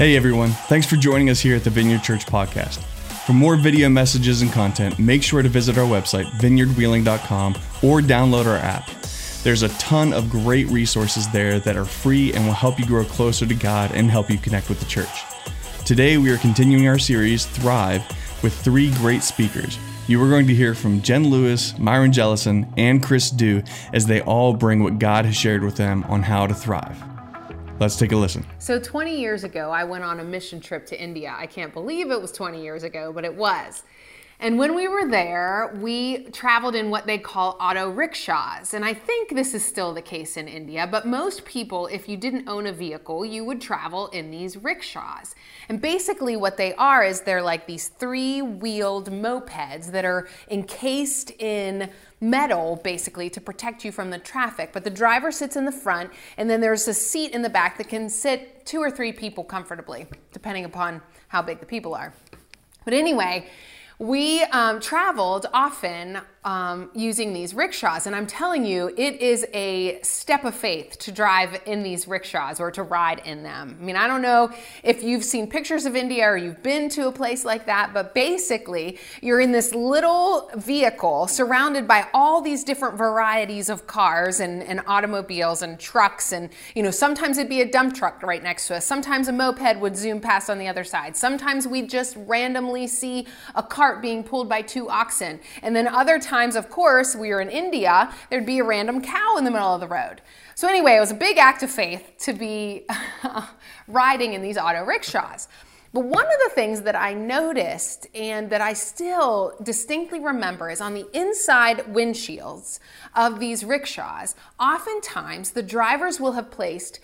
Hey everyone, thanks for joining us here at the Vineyard Church Podcast. For more video messages and content, make sure to visit our website, vineyardwheeling.com, or download our app. There's a ton of great resources there that are free and will help you grow closer to God and help you connect with the church. Today, we are continuing our series, Thrive, with three great speakers. You are going to hear from Jen Lewis, Myron Jellison, and Chris Dew as they all bring what God has shared with them on how to thrive. Let's take a listen. So, 20 years ago, I went on a mission trip to India. I can't believe it was 20 years ago, but it was. And when we were there, we traveled in what they call auto rickshaws. And I think this is still the case in India, but most people, if you didn't own a vehicle, you would travel in these rickshaws. And basically, what they are is they're like these three wheeled mopeds that are encased in metal basically to protect you from the traffic. But the driver sits in the front, and then there's a seat in the back that can sit two or three people comfortably, depending upon how big the people are. But anyway, we um, traveled often um, using these rickshaws, and I'm telling you, it is a step of faith to drive in these rickshaws or to ride in them. I mean, I don't know if you've seen pictures of India or you've been to a place like that, but basically, you're in this little vehicle surrounded by all these different varieties of cars and, and automobiles and trucks, and you know, sometimes it'd be a dump truck right next to us. Sometimes a moped would zoom past on the other side. Sometimes we'd just randomly see a cart being pulled by two oxen. And then other times, of course, we were in India, there'd be a random cow in the middle of the road. So, anyway, it was a big act of faith to be riding in these auto rickshaws. But one of the things that I noticed and that I still distinctly remember is on the inside windshields of these rickshaws, oftentimes the drivers will have placed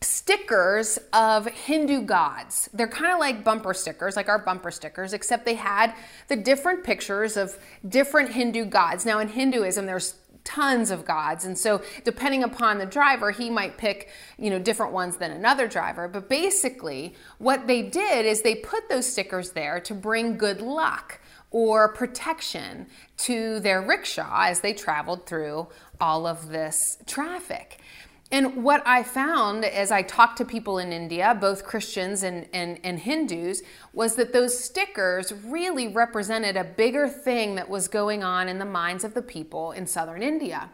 stickers of Hindu gods. They're kind of like bumper stickers, like our bumper stickers, except they had the different pictures of different Hindu gods. Now, in Hinduism, there's tons of gods and so depending upon the driver he might pick you know different ones than another driver but basically what they did is they put those stickers there to bring good luck or protection to their rickshaw as they traveled through all of this traffic and what I found as I talked to people in India, both Christians and, and, and, Hindus, was that those stickers really represented a bigger thing that was going on in the minds of the people in southern India.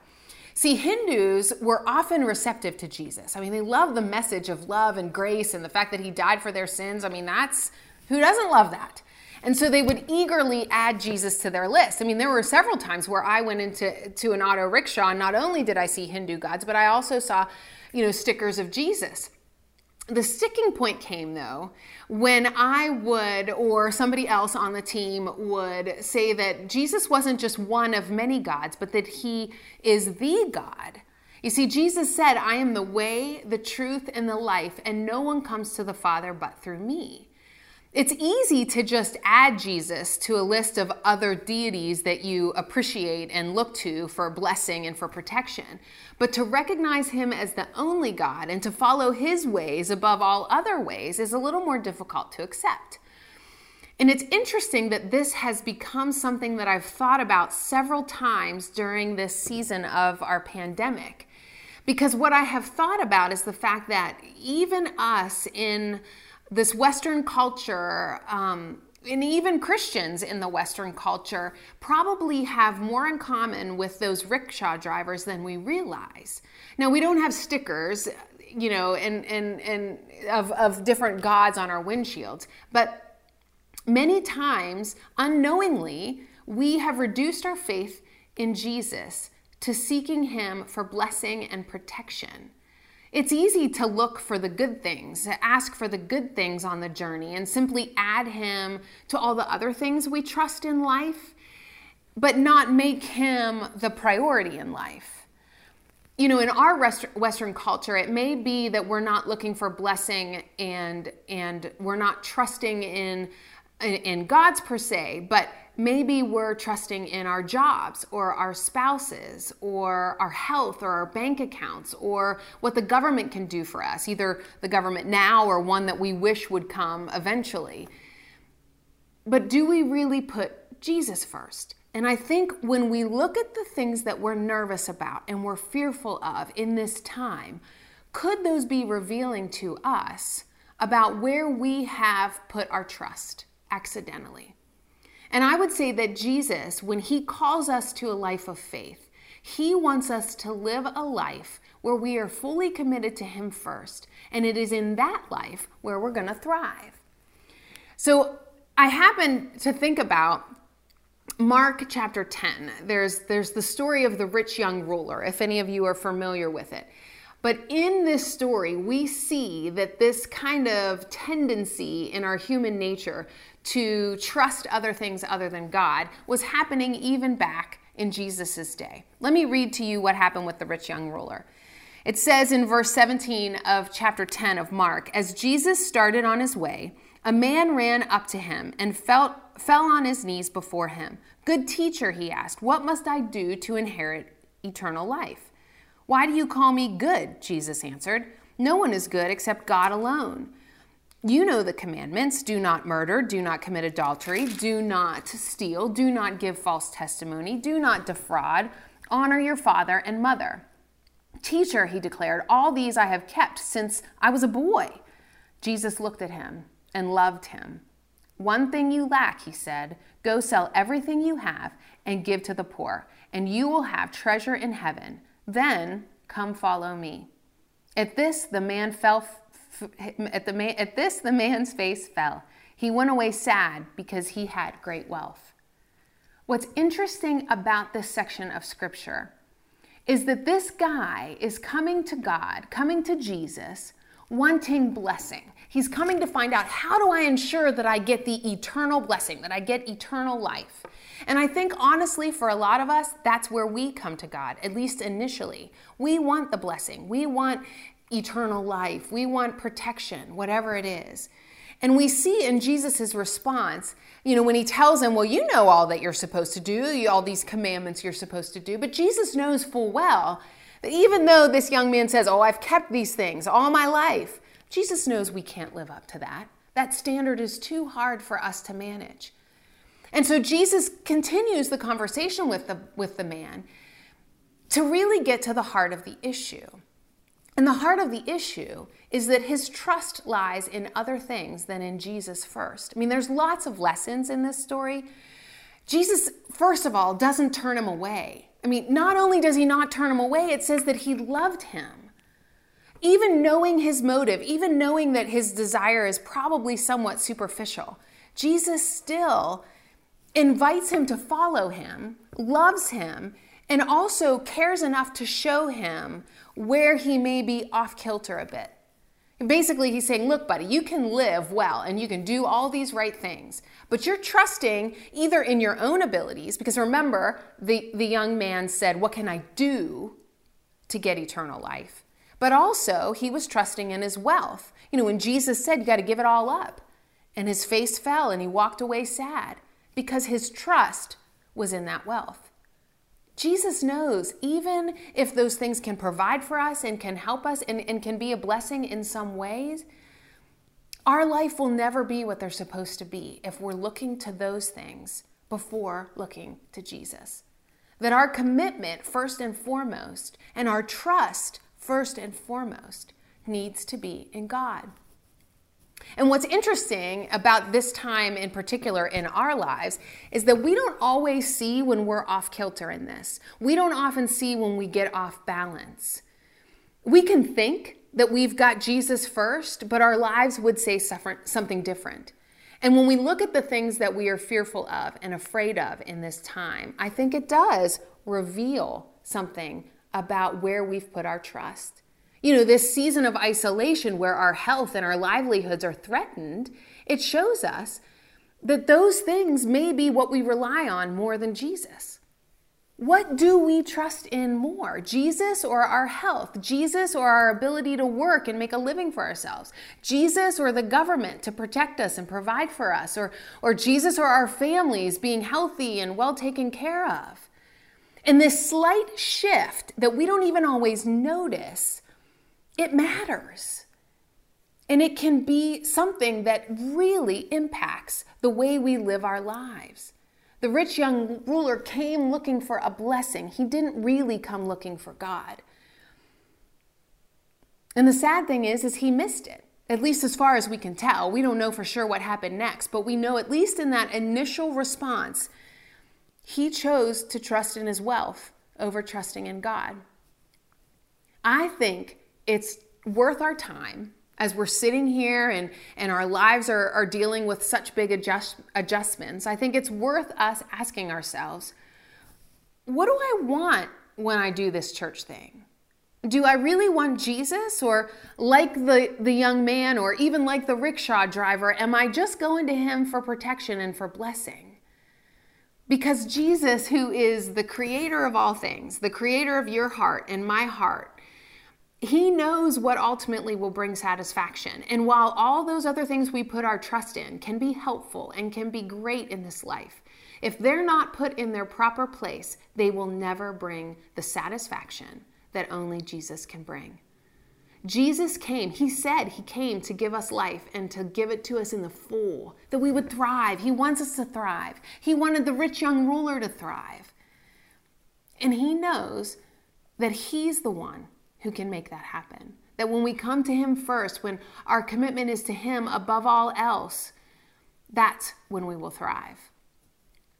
See, Hindus were often receptive to Jesus. I mean, they love the message of love and grace and the fact that he died for their sins. I mean, that's who doesn't love that? And so they would eagerly add Jesus to their list. I mean, there were several times where I went into to an auto rickshaw and not only did I see Hindu gods, but I also saw, you know, stickers of Jesus. The sticking point came though when I would, or somebody else on the team would say that Jesus wasn't just one of many gods, but that he is the God. You see, Jesus said, I am the way, the truth, and the life, and no one comes to the Father but through me. It's easy to just add Jesus to a list of other deities that you appreciate and look to for blessing and for protection. But to recognize him as the only God and to follow his ways above all other ways is a little more difficult to accept. And it's interesting that this has become something that I've thought about several times during this season of our pandemic. Because what I have thought about is the fact that even us in this Western culture, um, and even Christians in the Western culture probably have more in common with those rickshaw drivers than we realize. Now, we don't have stickers, you know, and, and, and of, of different gods on our windshields, but many times, unknowingly, we have reduced our faith in Jesus to seeking Him for blessing and protection. It's easy to look for the good things, to ask for the good things on the journey, and simply add Him to all the other things we trust in life, but not make Him the priority in life. You know, in our Western culture, it may be that we're not looking for blessing and and we're not trusting in in God's per se, but maybe we're trusting in our jobs or our spouses or our health or our bank accounts or what the government can do for us, either the government now or one that we wish would come eventually. But do we really put Jesus first? And I think when we look at the things that we're nervous about and we're fearful of in this time, could those be revealing to us about where we have put our trust accidentally. And I would say that Jesus, when he calls us to a life of faith, he wants us to live a life where we are fully committed to him first. And it is in that life where we're going to thrive. So I happen to think about Mark chapter 10. There's, there's the story of the rich young ruler, if any of you are familiar with it. But in this story, we see that this kind of tendency in our human nature to trust other things other than God was happening even back in Jesus' day. Let me read to you what happened with the rich young ruler. It says in verse 17 of chapter 10 of Mark As Jesus started on his way, a man ran up to him and felt, fell on his knees before him. Good teacher, he asked, what must I do to inherit eternal life? Why do you call me good? Jesus answered. No one is good except God alone. You know the commandments do not murder, do not commit adultery, do not steal, do not give false testimony, do not defraud, honor your father and mother. Teacher, he declared, all these I have kept since I was a boy. Jesus looked at him and loved him. One thing you lack, he said. Go sell everything you have and give to the poor, and you will have treasure in heaven. Then come follow me. At this, the man fell. At, the man, at this, the man's face fell. He went away sad because he had great wealth. What's interesting about this section of scripture is that this guy is coming to God, coming to Jesus, wanting blessing. He's coming to find out how do I ensure that I get the eternal blessing, that I get eternal life. And I think honestly, for a lot of us, that's where we come to God, at least initially. We want the blessing, we want eternal life, we want protection, whatever it is. And we see in Jesus' response, you know, when he tells him, Well, you know all that you're supposed to do, all these commandments you're supposed to do. But Jesus knows full well that even though this young man says, Oh, I've kept these things all my life, Jesus knows we can't live up to that. That standard is too hard for us to manage. And so Jesus continues the conversation with the, with the man to really get to the heart of the issue. And the heart of the issue is that his trust lies in other things than in Jesus first. I mean, there's lots of lessons in this story. Jesus, first of all, doesn't turn him away. I mean, not only does he not turn him away, it says that he loved him. Even knowing his motive, even knowing that his desire is probably somewhat superficial, Jesus still invites him to follow him, loves him, and also cares enough to show him where he may be off kilter a bit. Basically, he's saying, Look, buddy, you can live well and you can do all these right things, but you're trusting either in your own abilities, because remember, the, the young man said, What can I do to get eternal life? But also, he was trusting in his wealth. You know, when Jesus said, You got to give it all up, and his face fell and he walked away sad because his trust was in that wealth. Jesus knows even if those things can provide for us and can help us and, and can be a blessing in some ways, our life will never be what they're supposed to be if we're looking to those things before looking to Jesus. That our commitment, first and foremost, and our trust, first and foremost, needs to be in God. And what's interesting about this time in particular in our lives is that we don't always see when we're off kilter in this. We don't often see when we get off balance. We can think that we've got Jesus first, but our lives would say something different. And when we look at the things that we are fearful of and afraid of in this time, I think it does reveal something about where we've put our trust you know, this season of isolation where our health and our livelihoods are threatened, it shows us that those things may be what we rely on more than Jesus. What do we trust in more, Jesus or our health? Jesus or our ability to work and make a living for ourselves? Jesus or the government to protect us and provide for us? Or, or Jesus or our families being healthy and well taken care of? And this slight shift that we don't even always notice it matters. And it can be something that really impacts the way we live our lives. The rich young ruler came looking for a blessing. He didn't really come looking for God. And the sad thing is is he missed it. at least as far as we can tell. We don't know for sure what happened next, but we know at least in that initial response, he chose to trust in his wealth over trusting in God. I think it's worth our time as we're sitting here and, and our lives are, are dealing with such big adjust, adjustments. I think it's worth us asking ourselves what do I want when I do this church thing? Do I really want Jesus? Or like the, the young man, or even like the rickshaw driver, am I just going to him for protection and for blessing? Because Jesus, who is the creator of all things, the creator of your heart and my heart, he knows what ultimately will bring satisfaction. And while all those other things we put our trust in can be helpful and can be great in this life, if they're not put in their proper place, they will never bring the satisfaction that only Jesus can bring. Jesus came, he said he came to give us life and to give it to us in the full, that we would thrive. He wants us to thrive. He wanted the rich young ruler to thrive. And he knows that he's the one who can make that happen. That when we come to Him first, when our commitment is to Him above all else, that's when we will thrive.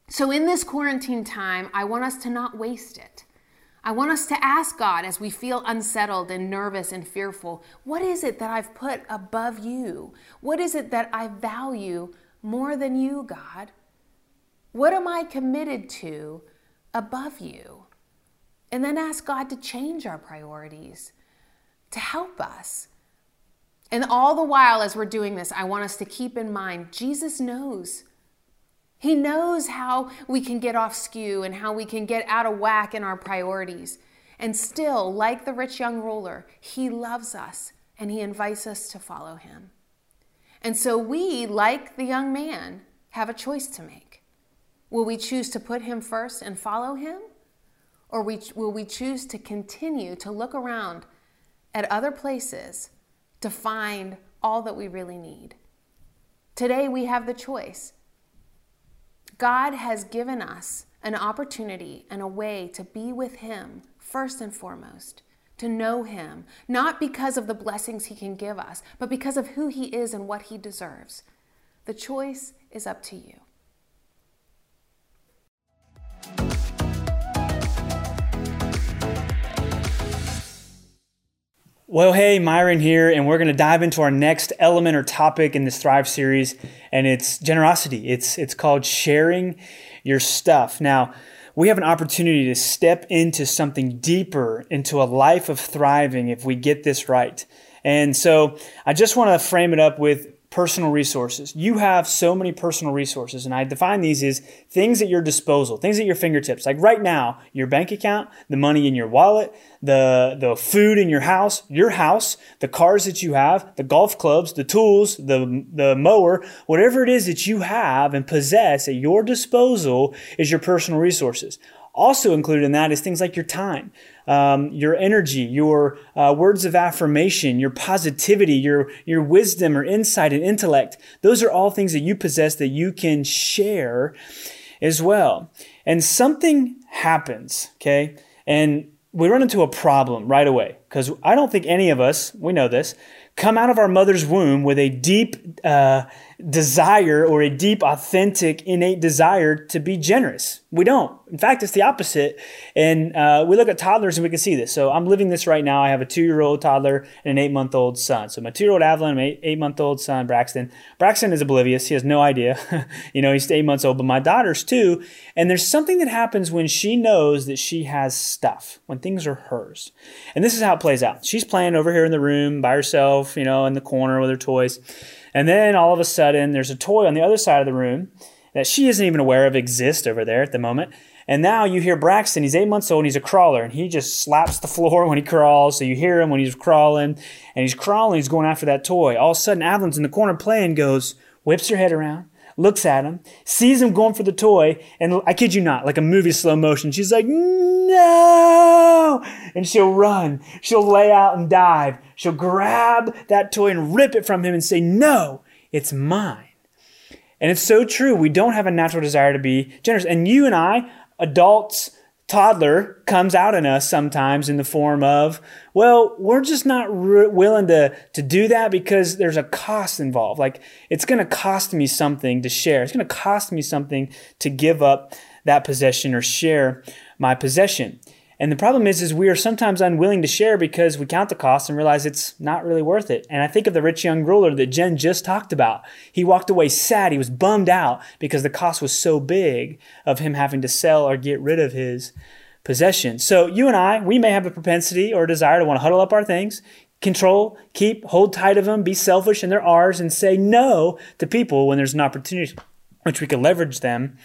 So, in this quarantine time, I want us to not waste it. I want us to ask God as we feel unsettled and nervous and fearful what is it that I've put above you? What is it that I value more than you, God? What am I committed to above you? And then ask God to change our priorities, to help us. And all the while, as we're doing this, I want us to keep in mind Jesus knows. He knows how we can get off skew and how we can get out of whack in our priorities. And still, like the rich young ruler, he loves us and he invites us to follow him. And so we, like the young man, have a choice to make. Will we choose to put him first and follow him? Or will we choose to continue to look around at other places to find all that we really need? Today we have the choice. God has given us an opportunity and a way to be with Him first and foremost, to know Him, not because of the blessings He can give us, but because of who He is and what He deserves. The choice is up to you. Well, hey, Myron here, and we're going to dive into our next element or topic in this Thrive series, and it's generosity. It's it's called sharing your stuff. Now, we have an opportunity to step into something deeper, into a life of thriving if we get this right. And so, I just want to frame it up with personal resources. You have so many personal resources, and I define these as things at your disposal, things at your fingertips. Like right now, your bank account, the money in your wallet, the, the food in your house, your house, the cars that you have, the golf clubs, the tools, the, the mower, whatever it is that you have and possess at your disposal is your personal resources. Also included in that is things like your time, um, your energy, your uh, words of affirmation, your positivity, your your wisdom or insight and intellect. Those are all things that you possess that you can share as well. And something happens, okay, and we run into a problem right away because I don't think any of us, we know this, come out of our mother's womb with a deep uh, desire or a deep, authentic, innate desire to be generous. We don't. In fact, it's the opposite. And uh, we look at toddlers and we can see this. So I'm living this right now. I have a two year old toddler and an eight month old son. So my two year old Avalon, my eight month old son, Braxton. Braxton is oblivious. He has no idea. you know, he's eight months old, but my daughter's two. And there's something that happens when she knows that she has stuff, when things are hers. And this is how it plays out. She's playing over here in the room by herself, you know, in the corner with her toys. And then all of a sudden, there's a toy on the other side of the room that she isn't even aware of exists over there at the moment. And now you hear Braxton, he's eight months old and he's a crawler, and he just slaps the floor when he crawls. So you hear him when he's crawling, and he's crawling, he's going after that toy. All of a sudden, Avalon's in the corner playing, goes, whips her head around, looks at him, sees him going for the toy, and I kid you not, like a movie slow motion, she's like, no! And she'll run. She'll lay out and dive. She'll grab that toy and rip it from him and say, no, it's mine. And it's so true. We don't have a natural desire to be generous. And you and I, adults, toddler comes out in us sometimes in the form of, well, we're just not re- willing to, to do that because there's a cost involved. Like it's going to cost me something to share. It's going to cost me something to give up that possession or share my possession. And the problem is, is we are sometimes unwilling to share because we count the cost and realize it's not really worth it. And I think of the rich young ruler that Jen just talked about. He walked away sad. He was bummed out because the cost was so big of him having to sell or get rid of his possession. So you and I, we may have a propensity or a desire to want to huddle up our things, control, keep, hold tight of them, be selfish and they're ours, and say no to people when there's an opportunity which we can leverage them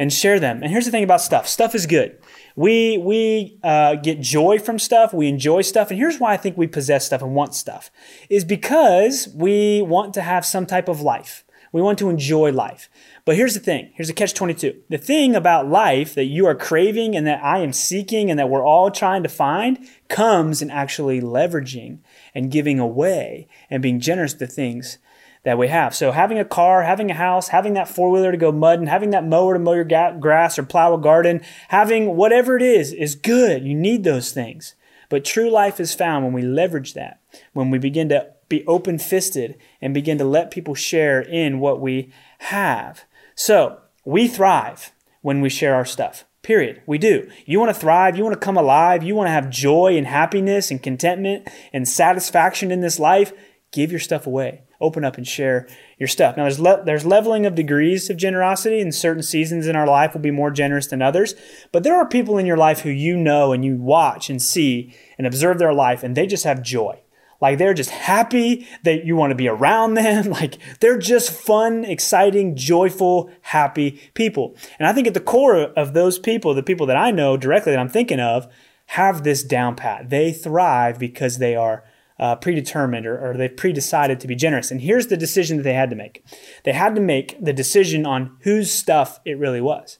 and share them. And here's the thing about stuff stuff is good. We, we uh, get joy from stuff, we enjoy stuff. And here's why I think we possess stuff and want stuff is because we want to have some type of life. We want to enjoy life. But here's the thing here's a catch 22. The thing about life that you are craving and that I am seeking and that we're all trying to find comes in actually leveraging and giving away and being generous to things that we have. So having a car, having a house, having that four wheeler to go mudding, having that mower to mow your ga- grass or plow a garden, having whatever it is, is good. You need those things. But true life is found when we leverage that, when we begin to be open fisted and begin to let people share in what we have. So we thrive when we share our stuff. Period. We do. You want to thrive. You want to come alive. You want to have joy and happiness and contentment and satisfaction in this life. Give your stuff away open up and share your stuff. Now, there's le- there's leveling of degrees of generosity, and certain seasons in our life will be more generous than others. But there are people in your life who you know and you watch and see and observe their life, and they just have joy. Like they're just happy that you want to be around them. Like they're just fun, exciting, joyful, happy people. And I think at the core of those people, the people that I know directly that I'm thinking of, have this down pat. They thrive because they are uh, predetermined or, or they've pre-decided to be generous. And here's the decision that they had to make. They had to make the decision on whose stuff it really was.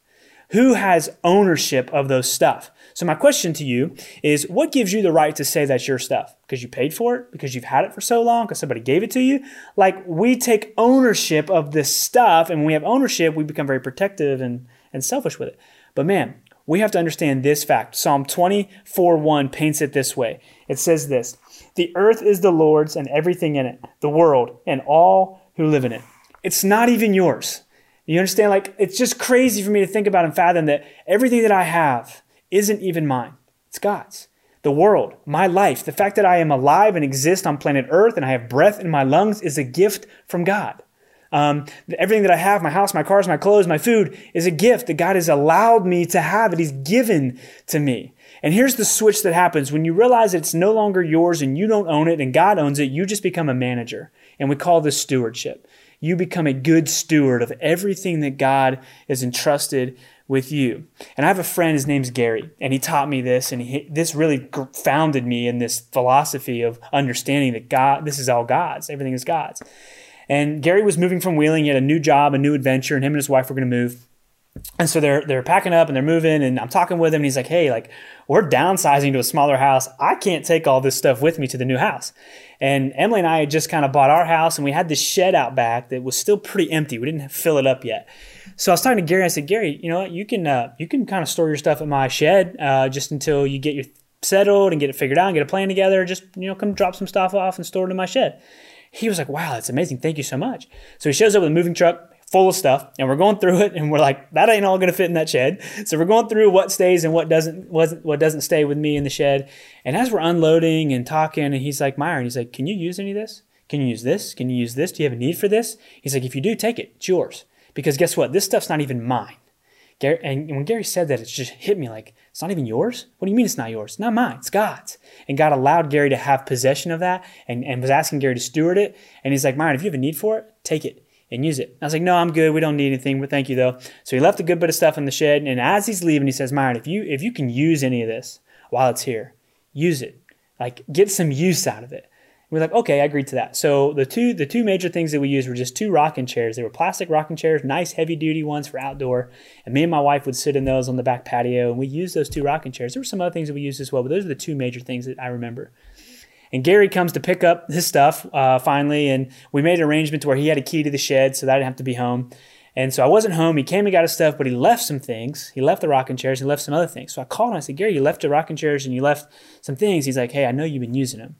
Who has ownership of those stuff? So my question to you is what gives you the right to say that's your stuff? Because you paid for it, because you've had it for so long, because somebody gave it to you? Like we take ownership of this stuff and when we have ownership, we become very protective and, and selfish with it. But man, we have to understand this fact. Psalm 24 1 paints it this way. It says this the earth is the Lord's and everything in it, the world and all who live in it. It's not even yours. You understand? Like, it's just crazy for me to think about and fathom that everything that I have isn't even mine. It's God's. The world, my life, the fact that I am alive and exist on planet Earth and I have breath in my lungs is a gift from God. Um, everything that I have, my house, my cars, my clothes, my food, is a gift that God has allowed me to have, that He's given to me. And here's the switch that happens when you realize it's no longer yours and you don't own it and God owns it, you just become a manager. And we call this stewardship. You become a good steward of everything that God has entrusted with you. And I have a friend, his name's Gary, and he taught me this, and he, this really founded me in this philosophy of understanding that God, this is all God's, everything is God's. And Gary was moving from Wheeling, he had a new job, a new adventure, and him and his wife were going to move. And so they're they're packing up and they're moving, and I'm talking with him, and he's like, "Hey, like we're downsizing to a smaller house. I can't take all this stuff with me to the new house." And Emily and I had just kind of bought our house, and we had this shed out back that was still pretty empty. We didn't fill it up yet. So I was talking to Gary. I said, "Gary, you know what? You can uh, you can kind of store your stuff in my shed uh, just until you get your settled and get it figured out and get a plan together. Just you know, come drop some stuff off and store it in my shed." He was like, "Wow, that's amazing. Thank you so much." So he shows up with a moving truck full of stuff and we're going through it and we're like that ain't all going to fit in that shed. So we're going through what stays and what doesn't wasn't what doesn't stay with me in the shed. And as we're unloading and talking and he's like myron he's like can you use any of this? Can you use this? Can you use this? Do you have a need for this? He's like if you do take it. It's yours. Because guess what? This stuff's not even mine Gary, and when Gary said that, it just hit me like, it's not even yours? What do you mean it's not yours? It's not mine, it's God's. And God allowed Gary to have possession of that and, and was asking Gary to steward it. And he's like, Myron, if you have a need for it, take it and use it. I was like, no, I'm good. We don't need anything, but thank you though. So he left a good bit of stuff in the shed, and as he's leaving, he says, Myron, if you if you can use any of this while it's here, use it. Like get some use out of it. We're like, okay, I agreed to that. So the two the two major things that we used were just two rocking chairs. They were plastic rocking chairs, nice heavy duty ones for outdoor. And me and my wife would sit in those on the back patio, and we used those two rocking chairs. There were some other things that we used as well, but those are the two major things that I remember. And Gary comes to pick up his stuff uh, finally, and we made an arrangement to where he had a key to the shed, so that I didn't have to be home. And so I wasn't home. He came and got his stuff, but he left some things. He left the rocking chairs. He left some other things. So I called him. I said, Gary, you left the rocking chairs and you left some things. He's like, hey, I know you've been using them.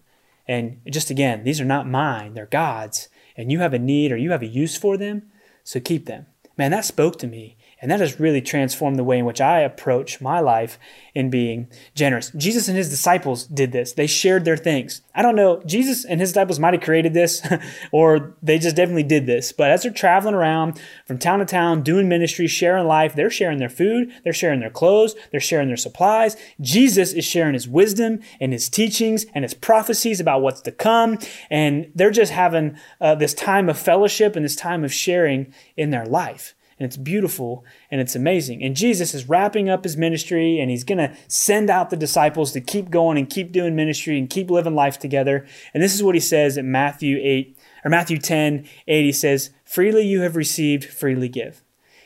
And just again, these are not mine. They're God's. And you have a need or you have a use for them. So keep them. Man, that spoke to me. And that has really transformed the way in which I approach my life in being generous. Jesus and his disciples did this. They shared their things. I don't know, Jesus and his disciples might have created this, or they just definitely did this. But as they're traveling around from town to town, doing ministry, sharing life, they're sharing their food, they're sharing their clothes, they're sharing their supplies. Jesus is sharing his wisdom and his teachings and his prophecies about what's to come. And they're just having uh, this time of fellowship and this time of sharing in their life and it's beautiful and it's amazing. And Jesus is wrapping up his ministry and he's going to send out the disciples to keep going and keep doing ministry and keep living life together. And this is what he says in Matthew 8 or Matthew 10, 8. He says, Freely you have received, freely give.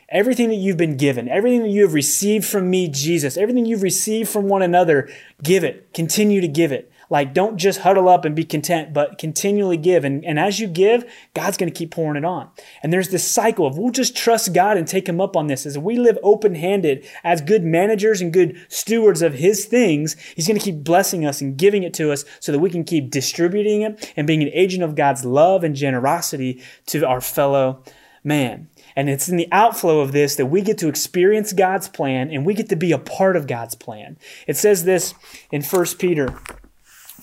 Everything that you've been given, everything that you have received from me, Jesus, everything you've received from one another, give it. Continue to give it. Like, don't just huddle up and be content, but continually give. And, and as you give, God's going to keep pouring it on. And there's this cycle of we'll just trust God and take Him up on this. As we live open handed, as good managers and good stewards of His things, He's going to keep blessing us and giving it to us so that we can keep distributing it and being an agent of God's love and generosity to our fellow man. And it's in the outflow of this that we get to experience God's plan and we get to be a part of God's plan. It says this in 1 Peter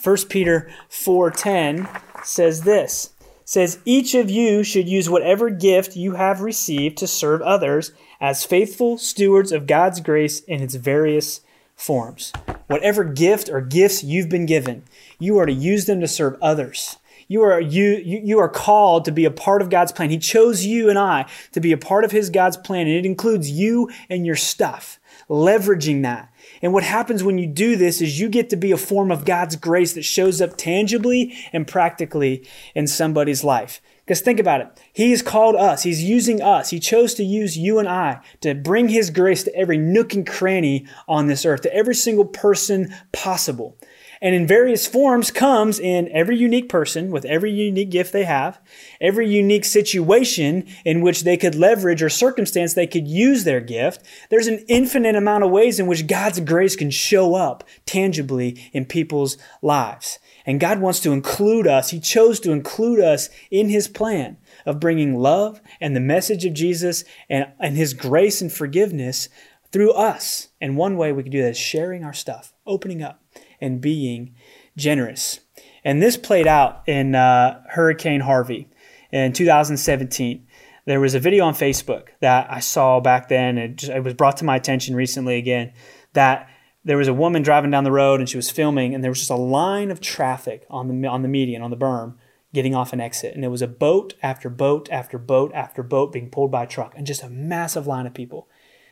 1 Peter 4:10 says this. Says each of you should use whatever gift you have received to serve others as faithful stewards of God's grace in its various forms. Whatever gift or gifts you've been given, you are to use them to serve others. You are, you, you, you are called to be a part of God's plan. He chose you and I to be a part of His God's plan, and it includes you and your stuff, leveraging that and what happens when you do this is you get to be a form of God's grace that shows up tangibly and practically in somebody's life. Because think about it. He's called us. He's using us. He chose to use you and I to bring His grace to every nook and cranny on this earth, to every single person possible and in various forms comes in every unique person with every unique gift they have, every unique situation in which they could leverage or circumstance they could use their gift. There's an infinite amount of ways in which God's grace can show up tangibly in people's lives. And God wants to include us. He chose to include us in His plan of bringing love and the message of Jesus and, and His grace and forgiveness through us. And one way we can do that is sharing our stuff, opening up and being generous. And this played out in uh, Hurricane Harvey in 2017. There was a video on Facebook that I saw back then, it, just, it was brought to my attention recently again that there was a woman driving down the road and she was filming, and there was just a line of traffic on the on the median on the berm getting off an exit, and it was a boat after boat after boat after boat being pulled by a truck, and just a massive line of people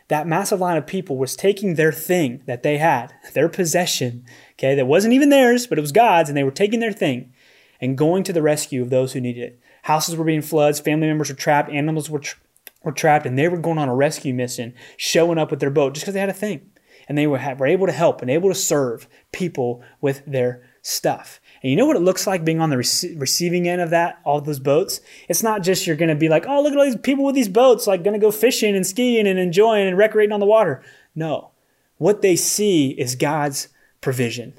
that massive line of people was taking their thing that they had, their possession, okay, that wasn't even theirs, but it was God's, and they were taking their thing and going to the rescue of those who needed it. Houses were being floods, family members were trapped, animals were, tra- were trapped, and they were going on a rescue mission, showing up with their boat just because they had a thing. And they were, were able to help and able to serve people with their stuff. And you know what it looks like being on the rec- receiving end of that, all of those boats? It's not just you're going to be like, oh, look at all these people with these boats, like going to go fishing and skiing and enjoying and recreating on the water. No. What they see is God's provision.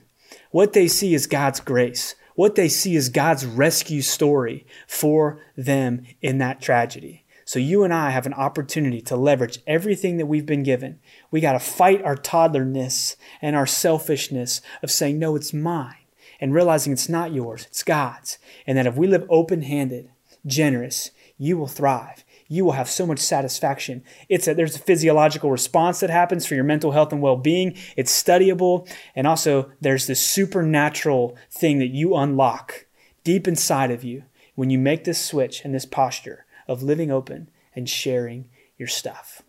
What they see is God's grace. What they see is God's rescue story for them in that tragedy. So you and I have an opportunity to leverage everything that we've been given. We got to fight our toddlerness and our selfishness of saying, no, it's mine and realizing it's not yours, it's God's. And that if we live open handed, generous, you will thrive. You will have so much satisfaction. It's a, there's a physiological response that happens for your mental health and well being. It's studyable. And also, there's this supernatural thing that you unlock deep inside of you when you make this switch and this posture of living open and sharing your stuff.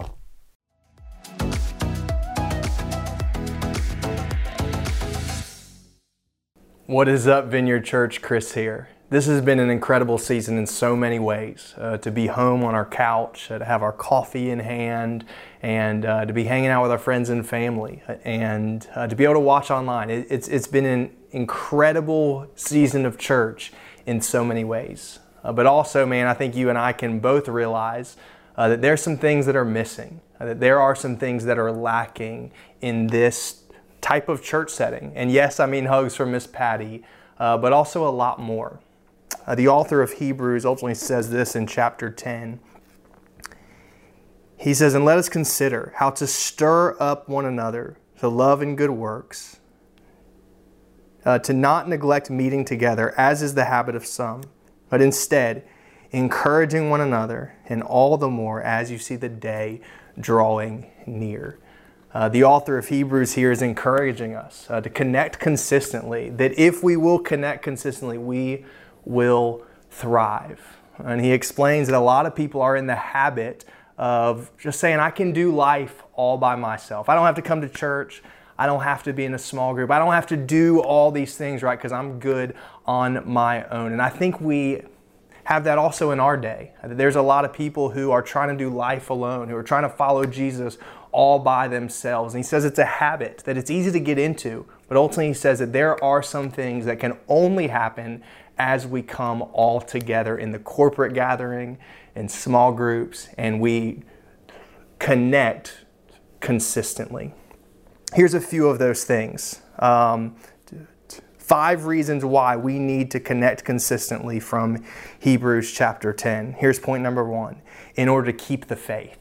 What is up, Vineyard Church? Chris here. This has been an incredible season in so many ways. Uh, to be home on our couch, uh, to have our coffee in hand, and uh, to be hanging out with our friends and family, uh, and uh, to be able to watch online. It, it's, it's been an incredible season of church in so many ways. Uh, but also, man, I think you and I can both realize that there's some things that are missing, that there are some things that are lacking in this type of church setting. And yes, I mean hugs from Miss Patty, uh, but also a lot more. Uh, the author of Hebrews ultimately says this in chapter 10. He says, And let us consider how to stir up one another to love and good works, uh, to not neglect meeting together, as is the habit of some, but instead, encouraging one another, and all the more as you see the day drawing near. Uh, the author of Hebrews here is encouraging us uh, to connect consistently, that if we will connect consistently, we will thrive. And he explains that a lot of people are in the habit of just saying, I can do life all by myself. I don't have to come to church. I don't have to be in a small group. I don't have to do all these things, right? Because I'm good on my own. And I think we have that also in our day. There's a lot of people who are trying to do life alone, who are trying to follow Jesus all by themselves. And he says it's a habit, that it's easy to get into, but ultimately he says that there are some things that can only happen as we come all together in the corporate gathering, in small groups, and we connect consistently. Here's a few of those things. Um, five reasons why we need to connect consistently from Hebrews chapter 10. Here's point number one in order to keep the faith.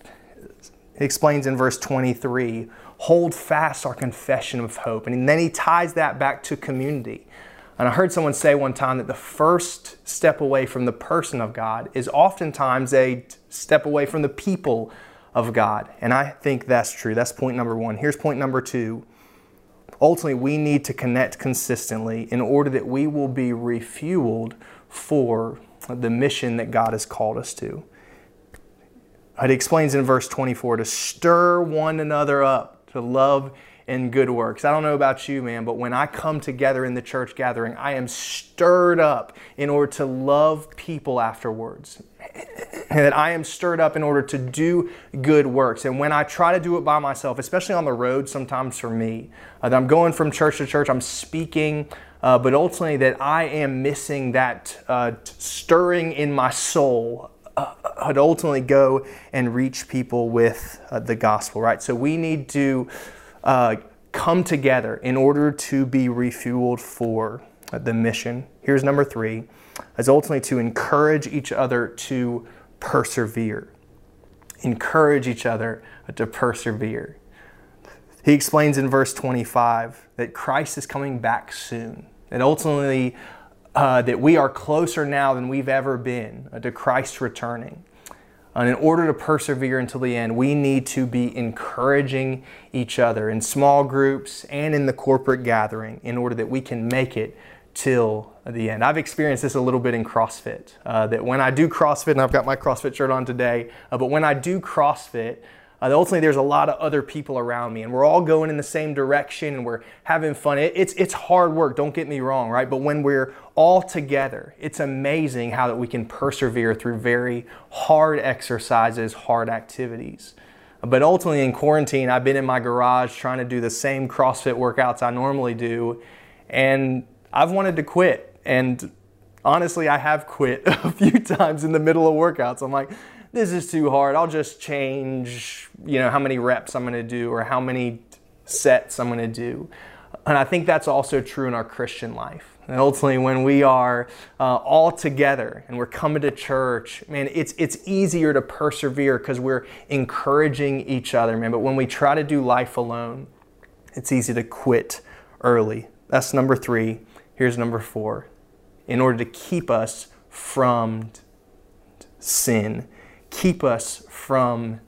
He explains in verse 23 hold fast our confession of hope. And then he ties that back to community. And I heard someone say one time that the first step away from the person of God is oftentimes a step away from the people of God. And I think that's true. That's point number one. Here's point number two. Ultimately, we need to connect consistently in order that we will be refueled for the mission that God has called us to. It explains in verse 24 to stir one another up to love and good works. I don't know about you, man, but when I come together in the church gathering, I am stirred up in order to love people afterwards. And that I am stirred up in order to do good works. And when I try to do it by myself, especially on the road, sometimes for me, uh, that I'm going from church to church, I'm speaking, uh, but ultimately that I am missing that uh, stirring in my soul would ultimately go and reach people with uh, the gospel, right? So we need to uh, come together in order to be refueled for uh, the mission. Here's number three, is ultimately to encourage each other to persevere. Encourage each other to persevere. He explains in verse 25 that Christ is coming back soon, and ultimately uh, that we are closer now than we've ever been uh, to Christ returning. And in order to persevere until the end, we need to be encouraging each other in small groups and in the corporate gathering in order that we can make it till the end. I've experienced this a little bit in CrossFit. Uh, that when I do CrossFit, and I've got my CrossFit shirt on today, uh, but when I do CrossFit, uh, ultimately, there's a lot of other people around me, and we're all going in the same direction, and we're having fun. It, it's it's hard work. Don't get me wrong, right? But when we're all together, it's amazing how that we can persevere through very hard exercises, hard activities. But ultimately, in quarantine, I've been in my garage trying to do the same CrossFit workouts I normally do, and I've wanted to quit. And honestly, I have quit a few times in the middle of workouts. I'm like, this is too hard. I'll just change, you know, how many reps I'm going to do or how many sets I'm going to do. And I think that's also true in our Christian life. And ultimately, when we are uh, all together and we're coming to church, man, it's it's easier to persevere because we're encouraging each other, man. But when we try to do life alone, it's easy to quit early. That's number three. Here's number four. In order to keep us from sin keep us from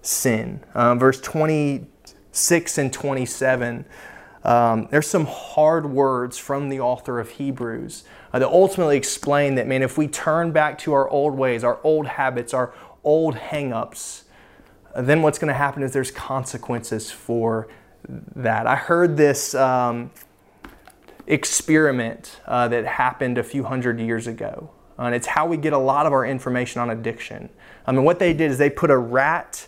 sin. Um, verse 26 and 27, um, there's some hard words from the author of Hebrews uh, that ultimately explain that, man, if we turn back to our old ways, our old habits, our old hangups, then what's going to happen is there's consequences for that. I heard this um, experiment uh, that happened a few hundred years ago. Uh, and it's how we get a lot of our information on addiction. I mean, what they did is they put a rat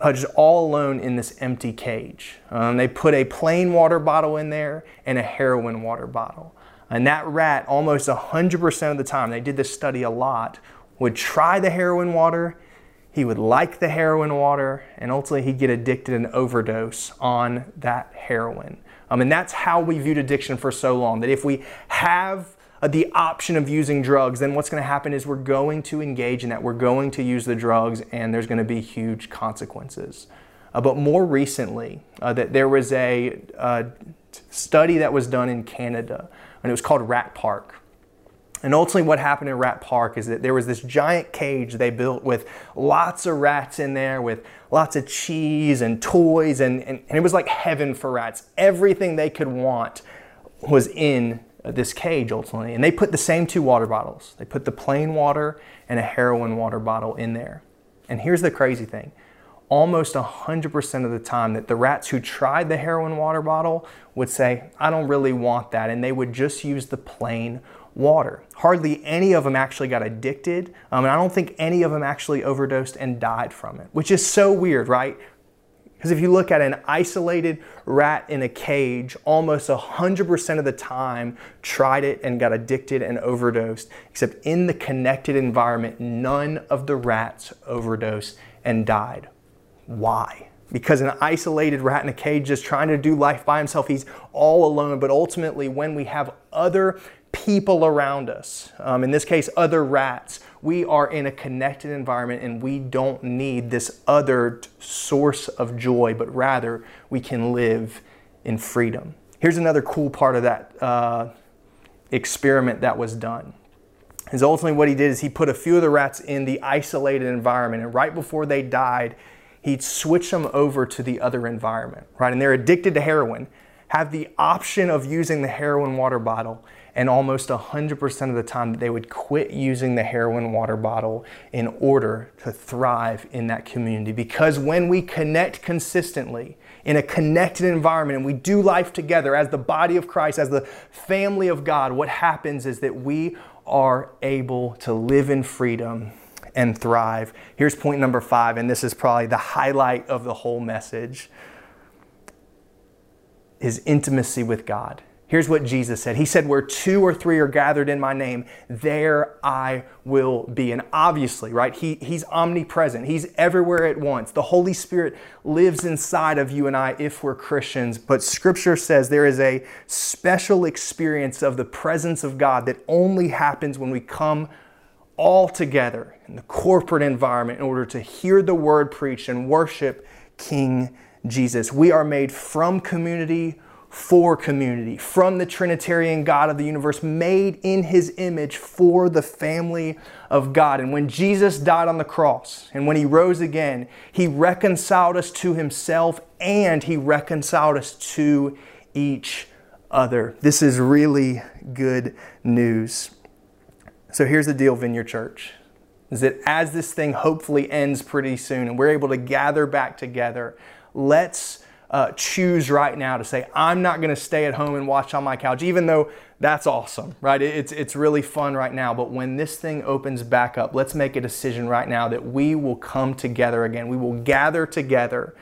uh, just all alone in this empty cage. Um, they put a plain water bottle in there and a heroin water bottle. And that rat, almost 100% of the time, they did this study a lot, would try the heroin water he would like the heroin water, and ultimately he'd get addicted and overdose on that heroin. Um, and that's how we viewed addiction for so long that if we have the option of using drugs, then what's going to happen is we're going to engage in that. We're going to use the drugs, and there's going to be huge consequences. Uh, but more recently, uh, that there was a uh, study that was done in Canada, and it was called Rat Park. And ultimately, what happened in Rat Park is that there was this giant cage they built with lots of rats in there, with lots of cheese and toys, and, and, and, it was like heaven for rats. Everything they could want was in this cage ultimately. And they put the same two water bottles they put the plain water and a heroin water bottle in there. And here's the crazy thing almost 100% of the time that the rats who tried the heroin water bottle would say, I don't really want that. And they would just use the plain water. Hardly any of them actually got addicted, um, and I don't think any of them actually overdosed and died from it, which is so weird, right? Because if you look at an isolated rat in a cage, almost 100% of the time tried it and got addicted and overdosed, except in the connected environment, none of the rats overdosed and died. Why? Because an isolated rat in a cage just trying to do life by himself, he's all alone. But ultimately, when we have other people around us, um, in this case, other rats. We are in a connected environment and we don't need this other source of joy, but rather we can live in freedom. Here's another cool part of that uh, experiment that was done. Is ultimately what he did is he put a few of the rats in the isolated environment, and right before they died, he'd switch them over to the other environment, right? And they're addicted to heroin, have the option of using the heroin water bottle and almost 100% of the time they would quit using the heroin water bottle in order to thrive in that community. Because when we connect consistently in a connected environment and we do life together as the body of Christ, as the family of God, what happens is that we are able to live in freedom and thrive. Here's point number five, and this is probably the highlight of the whole message is intimacy with God. Here's what Jesus said He said, Where two or three are gathered in my name, there I will be. And obviously, right, he, He's omnipresent, He's everywhere at once. The Holy Spirit lives inside of you and I if we're Christians. But Scripture says there is a special experience of the presence of God that only happens when we come all together in the corporate environment in order to hear the word preached and worship King Jesus. We are made from community for community, from the Trinitarian God of the universe, made in his image for the family of God. And when Jesus died on the cross and when he rose again, he reconciled us to himself and he reconciled us to each other. This is really good news. So here's the deal, Vineyard Church. Is that as this thing hopefully ends pretty soon and we're able to gather back together, let's uh, choose right now to say, I'm not going to stay at home and watch on my couch, even though that's awesome, right? It's, it's really fun right now. But when this thing opens back up, let's make a decision right now that we will come together again. We will gather together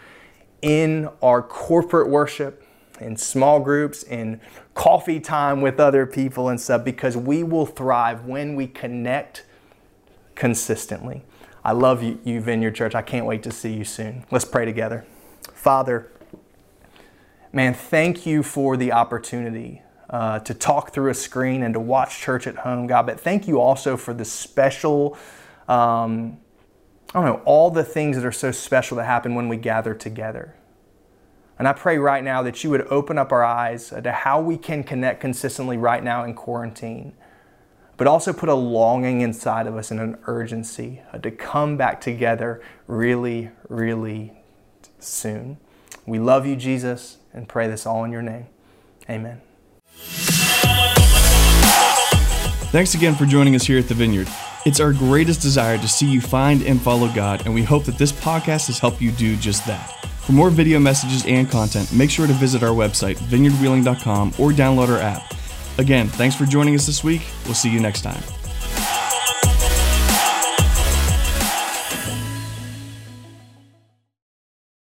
in our corporate worship, in small groups, in coffee time with other people and stuff, because we will thrive when we connect consistently. I love you, you Vineyard Church. I can't wait to see you soon. Let's pray together. Father, man, thank you for the opportunity uh, to talk through a screen and to watch church at home, God. But thank you also for the special, um, I don't know, all the things that are so special that happen when we gather together. And I pray right now that you would open up our eyes to how we can connect consistently right now in quarantine, but also put a longing inside of us and an urgency uh, to come back together really, really soon. We love you, Jesus, and pray this all in your name. Amen. Thanks again for joining us here at the Vineyard. It's our greatest desire to see you find and follow God, and we hope that this podcast has helped you do just that. For more video messages and content, make sure to visit our website, vineyardwheeling.com, or download our app. Again, thanks for joining us this week. We'll see you next time.